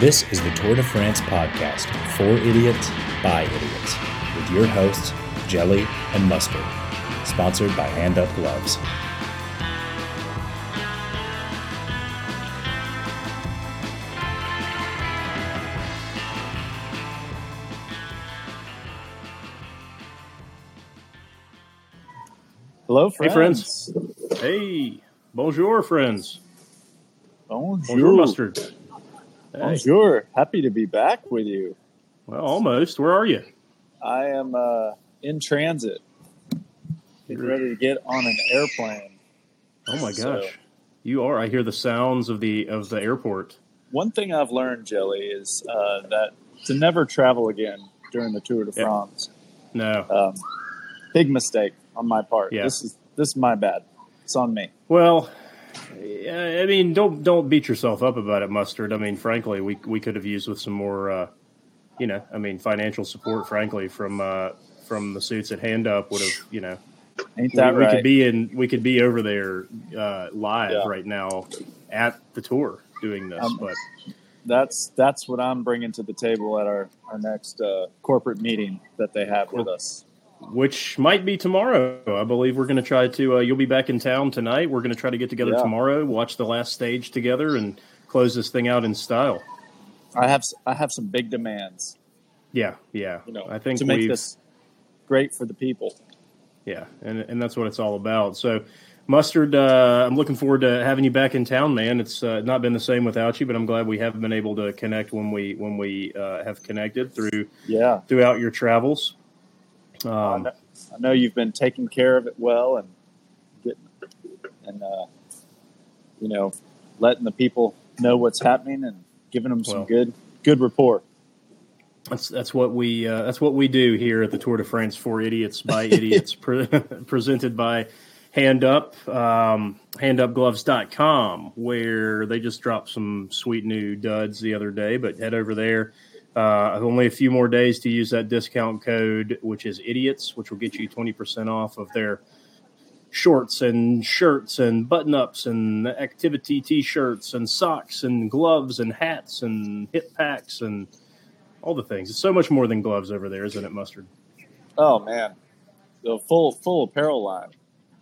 This is the Tour de France podcast for idiots by idiots with your hosts, Jelly and Mustard, sponsored by Hand Up Gloves. Hello, Hey, friends. friends. Hey, bonjour, friends. Bonjour. Bonjour, mustard. Hey. Bonjour. Happy to be back with you. Well, almost. Where are you? I am uh, in transit, getting ready to get on an airplane. Oh my So- gosh, you are. I hear the sounds of the of the airport. One thing I've learned, Jelly, is uh, that to never travel again during the Tour de. France. No, Um, big mistake on my part. Yeah. This is this is my bad. It's on me. well, I mean, don't don't beat yourself up about it, mustard. I mean, frankly, we we could have used with some more, uh, you know, I mean, financial support. Frankly, from uh, from the suits at Hand Up would have, you know, Ain't we, that we right? could be in we could be over there uh, live Yeah. right now at the tour doing this, Um, but. that's that's what I'm bringing to the table at our our next uh, corporate meeting that they have with us. Which might be tomorrow. I believe we're going to try to. Uh, you'll be back in town tonight. We're going to try to get together Yeah. tomorrow, watch the last stage together, and close this thing out in style. I have I have some big demands. Yeah, yeah. You know, I think to make this great for the people. Yeah, and and that's what it's all about. So, mustard. Uh, I'm looking forward to having you back in town, man. It's uh, not been the same without you, but I'm glad we have been able to connect when we when we uh, have connected through Yeah. throughout your travels. I Um, know, I know you've been taking care of it well and getting and uh, you know letting the people know what's happening and giving them some Well. good good report. That's that's what we uh, that's what we do here at the Tour de France for idiots by idiots, pre- presented by Hand Up, um, handupgloves.com, where they just dropped some sweet new duds the other day. But head over there. Uh, I've only a few more days to use that discount code, which is idiots, which will get you twenty percent off of their shorts and shirts and button ups and activity t shirts and socks and gloves and hats and hip packs and all the things. It's so much more than gloves over there, isn't it, Mustard? Oh man, the full full apparel line.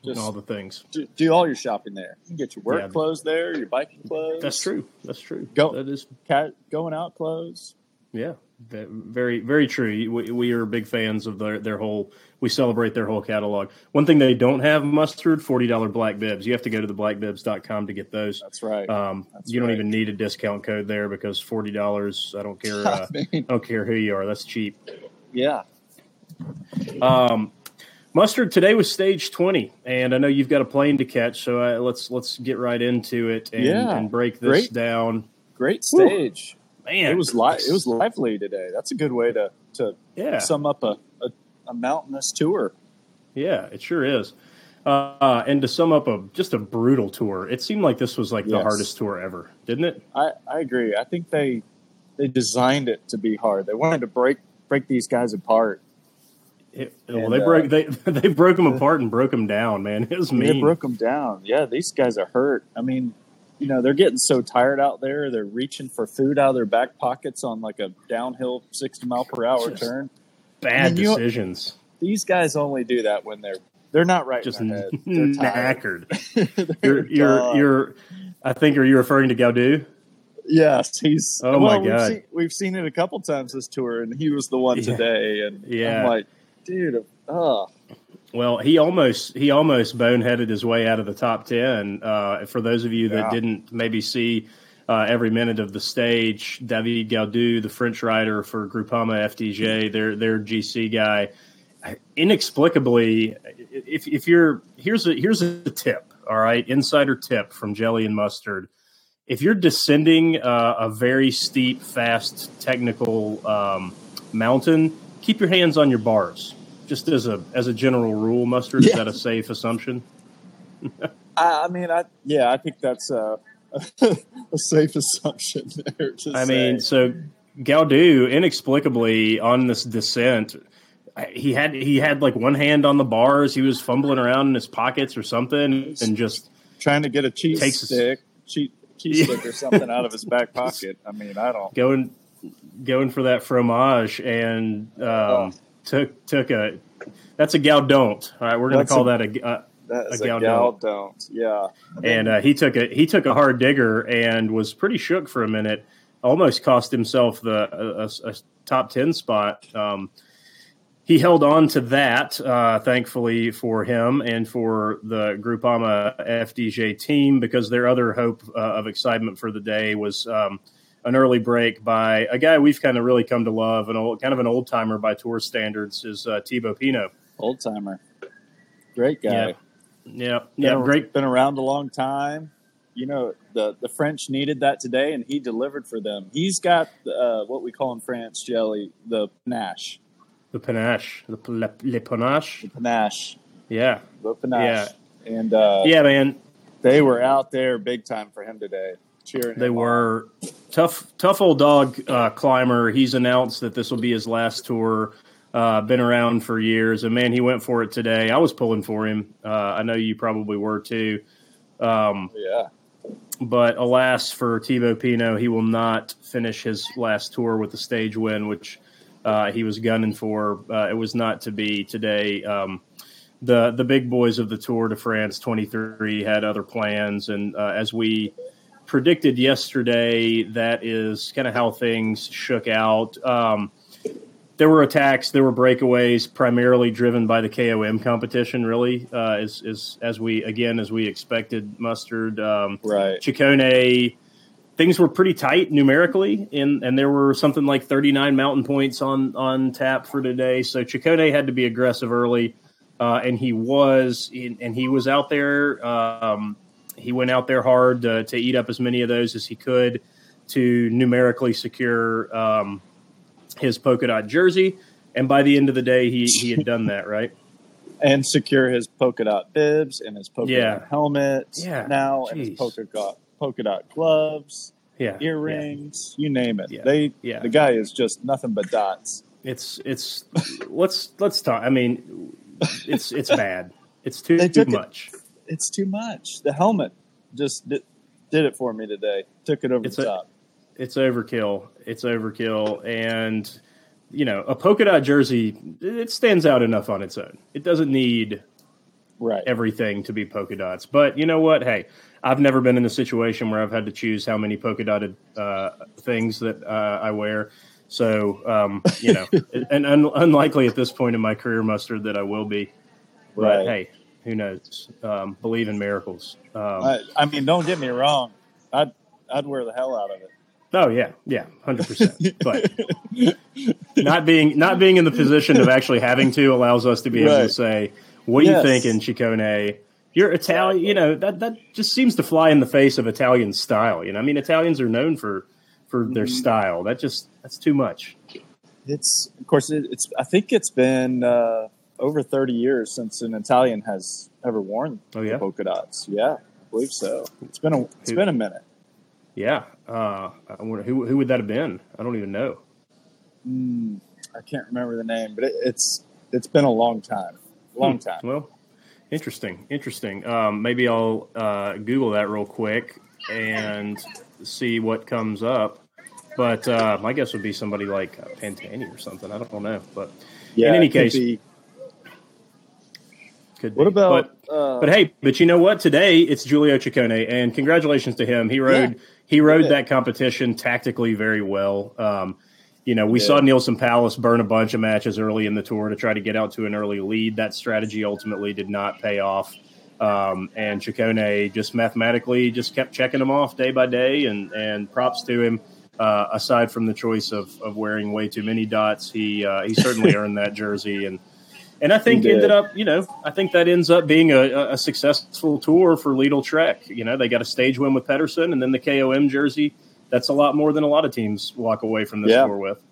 Just all the things. do, do all your shopping there. You can get your work Yeah. clothes there, your biking clothes. That's true. That's true. Go- That is, Ca- going out clothes. Yeah, ve- very, very true. We, we are big fans of their, their whole. We celebrate their whole catalog. One thing they don't have mustard forty dollar black bibs. You have to go to the blackbibs.com to get those. That's right. Um, That's you don't right. even need a discount code there because forty dollars. I don't care. Uh, I mean, I don't care who you are. That's cheap. yeah. Um, Mustard today was stage twenty, and I know you've got a plane to catch, so uh, let's let's get right into it and, Yeah, and break this great. down. Great stage. Man, It was li- It was lively today. That's a good way to to yeah, sum up a, a, a mountainous tour. yeah, it sure is. Uh, and to sum up a just a brutal tour, it seemed like this was like the hardest tour ever, didn't it? I, I agree. I think they they designed it to be hard. They wanted to break break these guys apart. It- well, And, they uh, broke they they broke them apart and broke them down. Man, it was mean. They broke them down. Yeah, these guys are hurt. I mean, you know, they're getting so tired out there. They're reaching for food out of their back pockets on like a downhill sixty mile per hour Just turn. Bad And you- decisions. These guys only do that when they're they're not right Just in their head. They're tired. knackered. They're You're you're you're. I think are you referring to Gaudu? Yes, he's. Oh, my well, we've God. seen, we've seen it a couple times this tour, and he was the one Yeah. today. And Yeah. I'm like, dude, oh, Well, he almost he almost boneheaded his way out of the top ten. Uh, for those of you that Yeah. didn't maybe see uh, every minute of the stage, David Gaudu, the French rider for Groupama FDJ, their their GC guy, inexplicably, if if you're here's a here's a tip, all right, insider tip from Jelly and Mustard. If you're descending uh, a very steep, fast, technical um, mountain, keep your hands on your bars. Just as a as a general rule, mustard is that a safe assumption? I, I mean, I yeah, I think that's a, a safe assumption there. I say. mean, so Gaudu inexplicably on this descent, he had he had like one hand on the bars. He was fumbling around in his pockets or something, and just trying to get a cheese Takes a- stick, cheat key stick or something out of his back pocket. I mean, I don't. Going going for that fromage and um, Oh. Took took a that's a gal don't. All right, we're going to call a- that a. Uh, That is A a, gal gal don't. don't. Yeah. and uh, he took a he took a hard digger and was pretty shook for a minute. Almost cost himself the a, a- a top ten spot. Um, he held on to that, uh, thankfully for him and for the Groupama FDJ team, because their other hope uh, of excitement for the day was um, an early break by a guy we've kind of really come to love, an old kind of an old timer by tour standards, is uh, Thibaut Pinot. Old timer. Great guy. Yeah. Yeah, Been yeah, great. Been around a long time. You know, the, the French needed that today, and he delivered for them. He's got uh, what we call in France, Jelly, the panache. The panache, the le, le panache. The panache. Yeah, The panache. And uh, yeah, man. they were out there big time for him today. Cheering They him on. were tough, tough old dog uh, climber. He's announced that this will be his last tour. Uh, been around for years, and man, he went for it today. I was pulling for him. Uh, I know you probably were too. Um, Yeah. but alas for Thibaut Pinot, he will not finish his last tour with the stage win, which uh, he was gunning for. Uh, it was not to be today. Um, the the big boys of the Tour de France 23 had other plans, and uh, as we predicted yesterday, that is kind of how things shook out. Um, there were attacks, there were breakaways, primarily driven by the KOM competition. Really, uh, as, as as we again as we expected, mustard. Um, Right. Ciccone, things were pretty tight numerically, and and there were something like 39 mountain points on on tap for today. So Ciccone had to be aggressive early, uh, and he was, and he was out there. Um, he went out there hard uh, to eat up as many of those as he could to numerically secure um, his polka dot jersey. And by the end of the day, he he had done that right. And secure his polka dot bibs and his polka Yeah. dot helmet Yeah. now and his polka dot polka dot gloves, Yeah, yeah. earrings, you name it. Yeah. They Yeah. the guy is just nothing but dots. It's it's let's let's talk. I mean, it's it's bad. It's too, They too took it- much. It's too much. The helmet just did, did it for me today. Took it over It's the a- top. It's overkill. It's overkill, and you know, a polka dot jersey it stands out enough on its own. It doesn't need Right. everything to be polka dots. But you know what? Hey, I've never been in a situation where I've had to choose how many polka dotted uh, things that uh, I wear. So um, you know, and un- unlikely at this point in my career, mustard that I will be. But Right. hey, who knows? Um, believe in miracles. Um, I, I mean, don't get me wrong. I'd I'd wear the hell out of it. oh yeah, yeah, hundred percent. But not being not being in the position of actually having to allows us to be able to say, "What do Yes. you think in Ciccone?" You're Italian, you know that that just seems to fly in the face of Italian style. You know, I mean, Italians are known for for their Mhm. style. That just that's too much. It's of course it, it's. I think it's been uh, over thirty years since an Italian has ever worn Oh the yeah, polka dots. Yeah, I believe so. It's been a it's Who- been a minute. yeah. Uh, I wonder, who who would that have been? I don't even know. Mm, I can't remember the name, but it, it's it's been a long time. Long Hmm. time. Well, interesting, interesting. Um, maybe I'll uh, Google that real quick and see what comes up. But uh, my guess would be somebody like Pantani or something. I don't know, but Yeah. in any case, be- could what be. about? But, uh, but hey, but you know what? Today it's Giulio Ciccone, and congratulations to him. He rode he rode Yeah. that competition tactically very well. Um, you know, we Yeah. saw Neilson Powless burn a bunch of matches early in the tour to try to get out to an early lead. That strategy ultimately did not pay off. Um, and Ciccone just mathematically just kept checking them off day by day, and and props to him. Uh, aside from the choice of, of wearing way too many dots, he uh, he certainly earned that jersey, and and I think ended up, you know, I think that ends up being a, a successful tour for Lidl Trek. You know, they got a stage win with Pedersen, and then the KOM jersey. That's a lot more than a lot of teams walk away from this Yeah. tour with.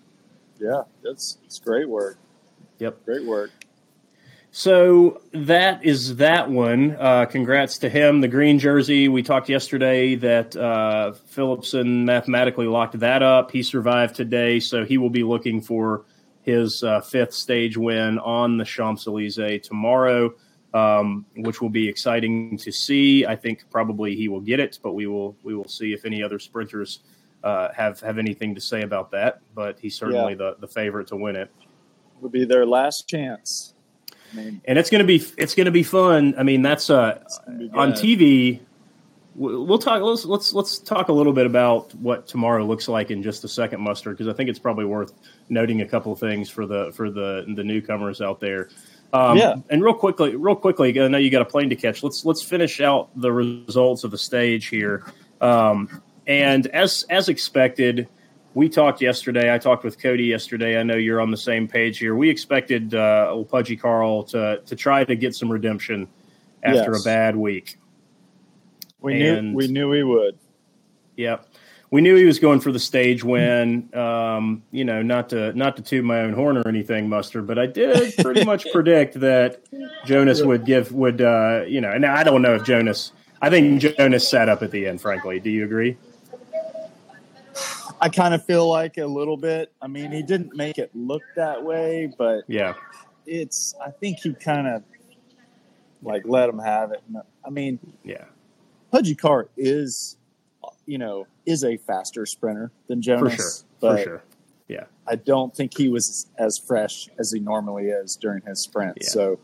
yeah, that's it's great work. Yep. Great work. So that is that one. Uh, congrats to him. The green jersey. We talked yesterday that uh, Philipsen mathematically locked that up. He survived today, so he will be looking for his uh, fifth stage win on the Champs Elysees tomorrow. um, which will be exciting to see. I think probably he will get it, but we will we will see if any other sprinters uh, have have anything to say about that. But he's certainly Yeah. the the favorite to win it. Would be their last chance. I mean, and it's going to be it's going to be fun. I mean, that's uh, on. TV. We- We'll talk. Let's let's let's talk a little bit about what tomorrow looks like in just a second, Mustard, because I think it's probably worth noting a couple of things for the for the the newcomers out there. Um, Yeah. And real quickly, real quickly, I know you got a plane to catch. Let's let's finish out the results of the stage here. Um, and as as expected, we talked yesterday. I talked with Cody yesterday. I know you're on the same page here. We expected uh, old Pudgy Carl to to try to get some redemption after Yes. a bad week. We And- knew we knew he would. Yep. We knew he was going for the stage win. Um, you know, not to not to toot my own horn or anything, Muster, but I did pretty much predict that Jonas would give would uh, you know. And I don't know if Jonas. I think Jonas sat up at the end. Frankly, do you agree? I kind of feel like a little bit. I mean, he didn't make it look that way, but Yeah. it's. I think he kind of like let him have it. I mean, Yeah. Pudgy Carl is, you know, is a faster sprinter than For Jonas. sure. But For sure. Yeah. I don't think he was as fresh as he normally is during his sprint. Yeah. So,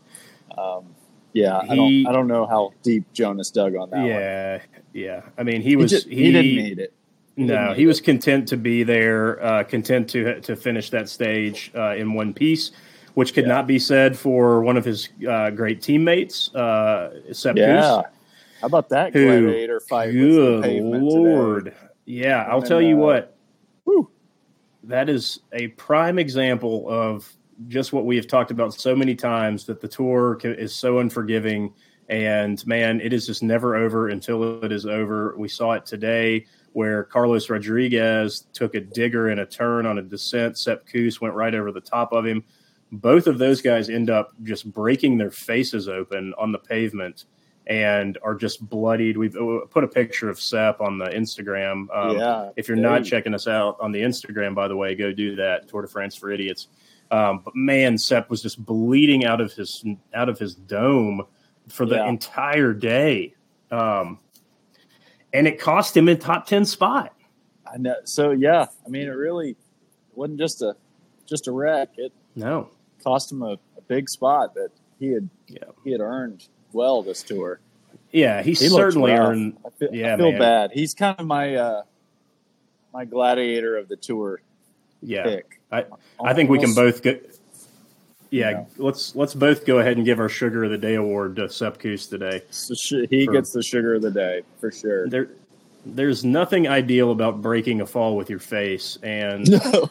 um, yeah, I don't. I don't know how deep Jonas dug on that one. Yeah. Yeah. I mean, he He, was just, he, didn't need it. He No, he was it. content to be there, uh, content to to finish that stage uh, in one piece, which could Yeah. not be said for one of his uh, great teammates, uh, Sepp Yeah. Kuss, How about that who- gladiator fight? Good lord! Today? Yeah, I'll And tell then, you uh, what. Whew. That is a prime example of just what we have talked about so many times that the tour is so unforgiving. And man, it is just never over until it is over. We saw it today where Carlos Rodriguez took a digger in a turn on a descent. Sepp Kuss went right over the top of him. Both of those guys end up just breaking their faces open on the pavement and are just bloodied. We've uh, put a picture of Sepp on the Instagram. Um, yeah. if you're not you- checking us out on the Instagram, by the way, go do that. Tour de France for Idiots. Um, but man, Sepp was just bleeding out of his out of his dome for the Yeah. entire day, um, and it cost him a top ten spot. I know. So yeah, I mean, it really wasn't just a just a wreck. It No, cost him a, a big spot that he had Yeah. he had earned well this tour. yeah, he, He certainly earned. I feel, yeah, I feel man. bad. He's kind of my uh, my gladiator of the tour Yeah, pick. I I think we can both get. Yeah, Yeah. let's let's both go ahead and give our Sugar of the Day award to Sepp Kuss today. So sh- he for- gets the sugar of the day for sure. There, there's nothing ideal about breaking a fall with your face, and No.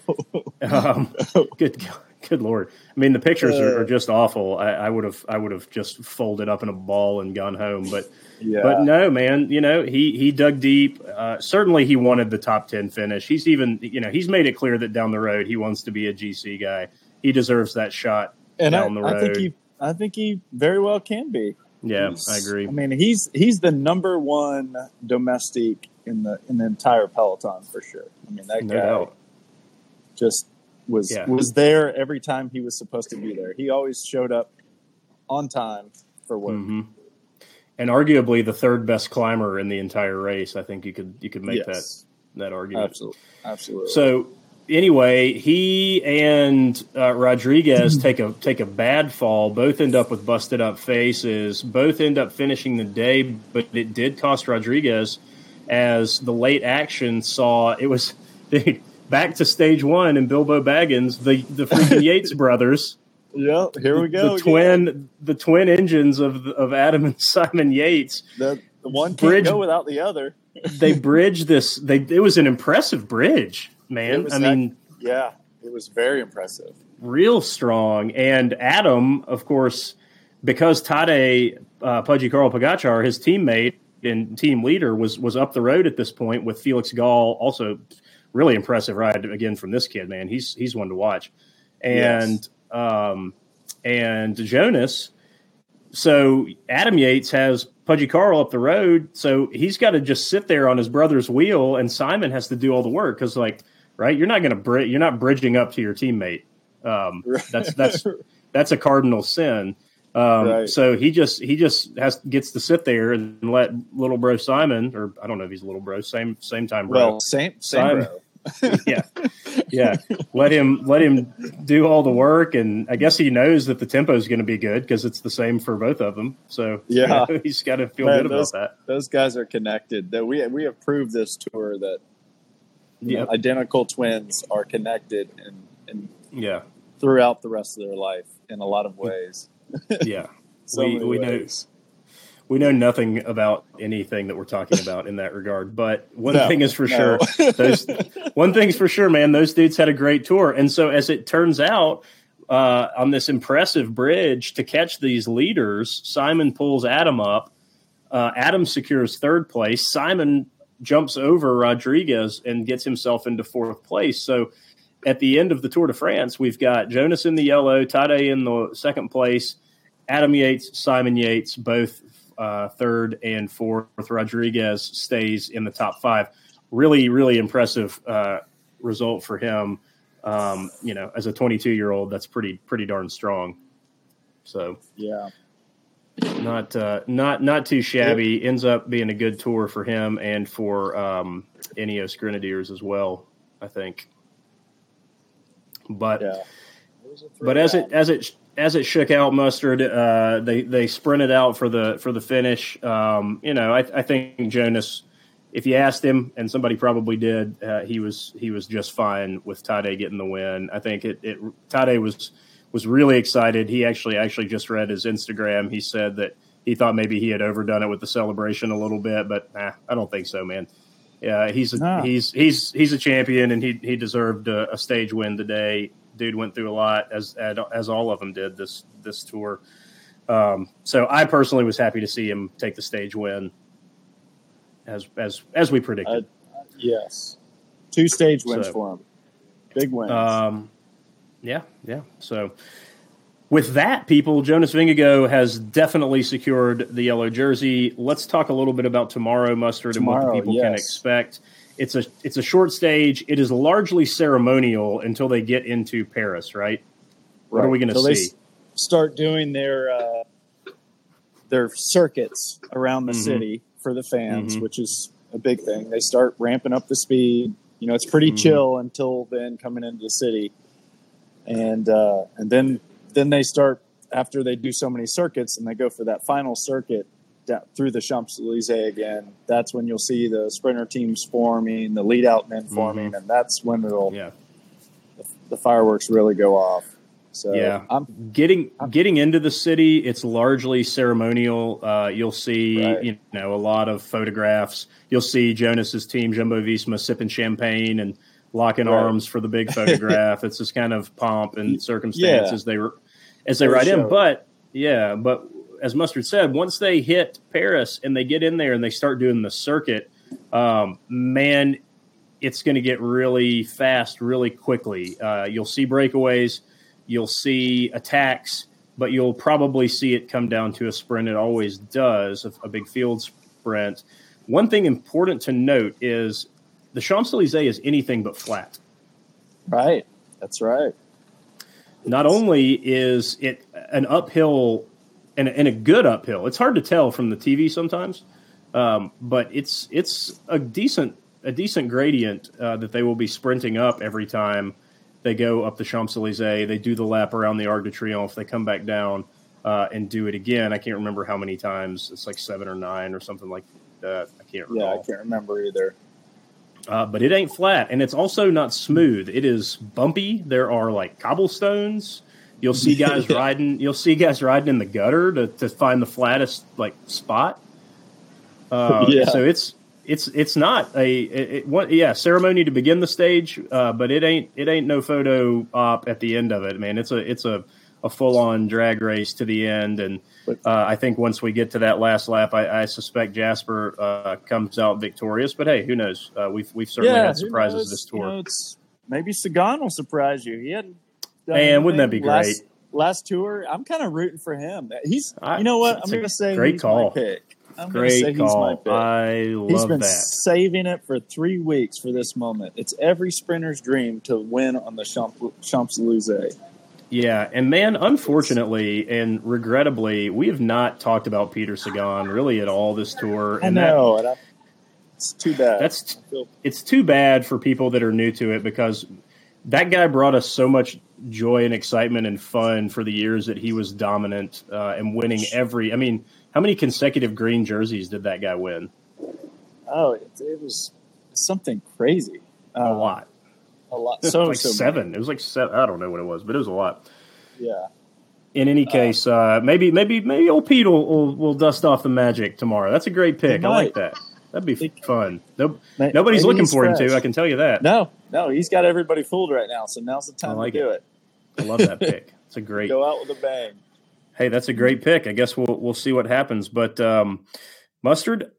um, good, good lord. I mean, the pictures are, Uh. are just awful. I, I would have, I would have just folded up in a ball and gone home. But, yeah. but no, man. You know, he he dug deep. Uh, certainly, he wanted the top ten finish. He's even, you know, he's made it clear that down the road he wants to be a GC guy. He deserves that shot. and I, down the I think he I think he very well can be. Yeah, He's- I agree. I mean, he's he's the number one domestic in the in the entire peloton for sure. I mean, that No guy doubt. just was Yeah. was there every time he was supposed to be there. He always showed up on time for work. hmm And arguably the third best climber in the entire race. I think you could you could make yes, that that argument. absolutely, absolutely. So anyway, he and uh, Rodriguez take a take a bad fall. Both end up with busted up faces. Both end up finishing the day, but it did cost Rodriguez as the late action saw it was dude, back to stage one and Bilbo Baggins, the the freaking Yates brothers. yeah, here we go. The twin the twin engines of of Adam and Simon Yates. The, the one can't Bridge- go without the other. They bridged this. They it was an impressive bridge, man. I that- mean. Yeah, it was very impressive. real strong. And Adam, of course, because Tadej uh, Pudgy Carl Pogačar, his teammate and team leader, was was up the road at this point with Felix Gall. Also, really impressive ride again from this kid. Man, he's he's one to watch. And um, and Jonas. So Adam Yates has Pudgy Carl up the road, so he's got to just sit there on his brother's wheel, and Simon has to do all the work because, like, right, you're not going to bri- you're not bridging up to your teammate. Um, that's that's that's a cardinal sin. Um, Right. So he just he just has gets to sit there and let little bro Simon, or I don't know if he's a little bro, same same time bro. Well, same same Simon. bro. yeah, yeah. Let him let him do all the work, and I guess he knows that the tempo is going to be good because it's the same for both of them. So you Yeah. know, he's got to feel Man, good about that. Those guys are connected. That we we have proved this tour that you Yep. identical twins are connected and and Yeah, throughout the rest of their life in a lot of ways. yeah. So We- we know- We know nothing about anything that we're talking about in that regard, but one No, thing is for no. sure. Those one thing's for sure, man. Those dudes had a great tour, and so as it turns out, uh, on this impressive bridge to catch these leaders, Simon pulls Adam up. Uh, Adam secures third place. Simon jumps over Rodriguez and gets himself into fourth place. So at the end of the Tour de France, we've got Jonas in the yellow, Tadej in the second place, Adam Yates, Simon Yates, both uh, third and fourth. Rodriguez stays in the top five. Really, really impressive uh, result for him. Um, you know, as a 22 year old, that's pretty pretty darn strong. So Yeah. Not uh, not not too shabby. Ends up being a good tour for him and for um, Ineos Grenadiers as well. I think. But Yeah. but as it as it as it shook out mustard, uh, they they sprinted out for the for the finish. Um, you know, I, I think Jonas. If you asked him, and somebody probably did, uh, he was he was just fine with Tadej getting the win. I think it, it Tadej was was really excited. He actually actually just read his Instagram. He said that he thought maybe he had overdone it with the celebration a little bit, but nah, I don't think so, man. Yeah, he's a, No. he's he's he's a champion, and he he deserved a, a stage win today. Dude went through a lot, as as all of them did this this tour. Um, so I personally was happy to see him take the stage win, as as as we predicted. Yes. Two stage wins So- for him. Big wins. Um, yeah, yeah. So with that, people, Jonas Vingegaard has definitely secured the yellow jersey. Let's talk a little bit about tomorrow, Mustard, and what Tomorrow, people can expect. It's a it's a short stage. It is largely ceremonial until they get into Paris, right? What are we going to So they see? start doing their uh, their circuits around the Mhm. city for the fans, Mhm. which is a big thing. They start ramping up the speed. You know, it's pretty Mhm. chill until then coming into the city, and uh, and then then they start after they do so many circuits and they go for that final circuit through the Champs Elysees again. That's when you'll see the sprinter teams forming, the lead out men forming, and that's when it'll Yeah. the fireworks really go off. So Yeah. I'm getting getting into the city it's largely ceremonial uh, you'll see Right. you know a lot of photographs you'll see jonas's team jumbo visma sipping champagne and locking Right. arms for the big photograph it's this kind of pomp and circumstance Yeah. as they were as they For ride in but yeah but as mustard said once they hit paris and they get in there and they start doing the circuit um, man it's going to get really fast really quickly uh, you'll see breakaways You'll see attacks, but you'll probably see it come down to a sprint. It always does, a, a big field sprint. One thing important to note is the Champs Elysees is anything but flat. right. That's right. Not only is it an uphill and, and a good uphill, it's hard to tell from the TV sometimes, um, but it's it's a decent a decent gradient uh, that they will be sprinting up every time they go up the Champs Elysees. They do the lap around the Arc de Triomphe. They come back down uh, and do it again. I can't remember how many times. It's like seven or nine or something like that. I can't recall. Yeah, I can't remember either. Uh, but it ain't flat, and it's also not smooth. It is bumpy. There are like cobblestones. You'll see guys riding. You'll see guys riding in the gutter to, to find the flattest like spot. Uh, Yeah. So it's it's it's not a it, it, what, yeah ceremony to begin the stage, uh, but it ain't it ain't no photo op at the end of it, man. It's a it's a a full on drag race to the end, and uh, I think once we get to that last lap, I, I suspect Jasper uh, comes out victorious. But hey, who knows? Uh, we've we've certainly had surprises knows? this You tour. know, it's, maybe Sagan will surprise you. He hadn't. Man, wouldn't that be anything last, great? Last tour, I'm kind of rooting for him. He's, I- you know what? I'm going to say great he's call. my pick. I'm Great he's my call. pick. I He's love been that. saving it for three weeks for this moment. It's every sprinter's dream to win on the Champs Elysees. Yeah, and man, unfortunately and regrettably, we have not talked about Peter Sagan really at all this tour. I And know. and I, it's too bad. that's it's too bad for people that are new to it because that guy brought us so much joy and excitement and fun for the years that he was dominant uh, and winning every. I mean, how many consecutive green jerseys did that guy win? oh, it, it was something crazy. A Uh, lot, A lot. So like so many. seven. It was like seven. I don't know what it was, but it was a lot. Yeah. In any case, uh, maybe maybe maybe old Pete will, will, will dust off the magic tomorrow. That's a great pick. I like that. That'd be He- fun. No, nobody's looking he's for him fresh. to. I can tell you that. No, no, he's got everybody fooled right now. So now's the time like to do it. it. I love that pick. It's a great. Go out with a bang. Hey, that's a great pick. I guess we'll we'll see what happens. But um, mustard,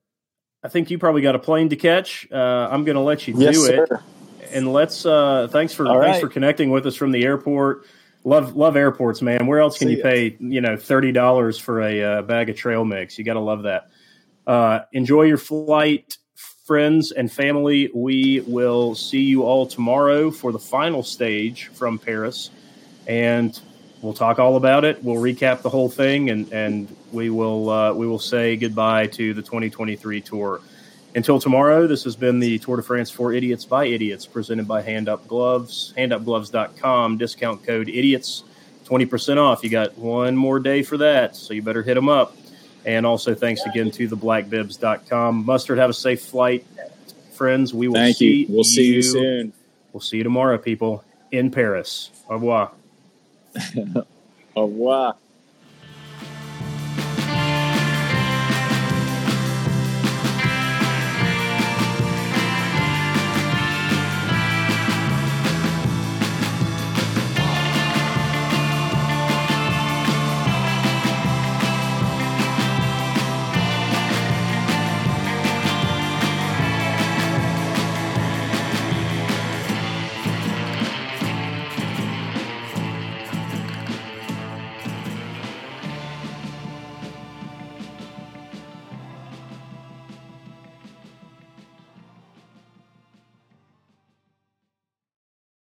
I think you probably got a plane to catch. Uh, I'm going to let you Yes, do it, sir. And let's. Uh, thanks for All thanks right. for connecting with us from the airport. Love love airports, man. Where else can See you pay you know thirty dollars for a uh, bag of trail mix? You got to love that. Uh, enjoy your flight, friends and family. We will see you all tomorrow for the final stage from Paris, and we'll talk all about it. We'll recap the whole thing, and and we will uh, we will say goodbye to the 2023 tour. Until tomorrow, this has been the Tour de France for Idiots by Idiots, presented by Hand Up Gloves. HandUpGloves.com, discount code IDIOTS, 20% off. You got one more day for that, so you better hit them up. And also, thanks again to the theblackbibs.com. Mustard, have a safe flight, friends. We will Thank see you. We'll see you soon. We'll see you tomorrow, people, in Paris. Au revoir. Au revoir.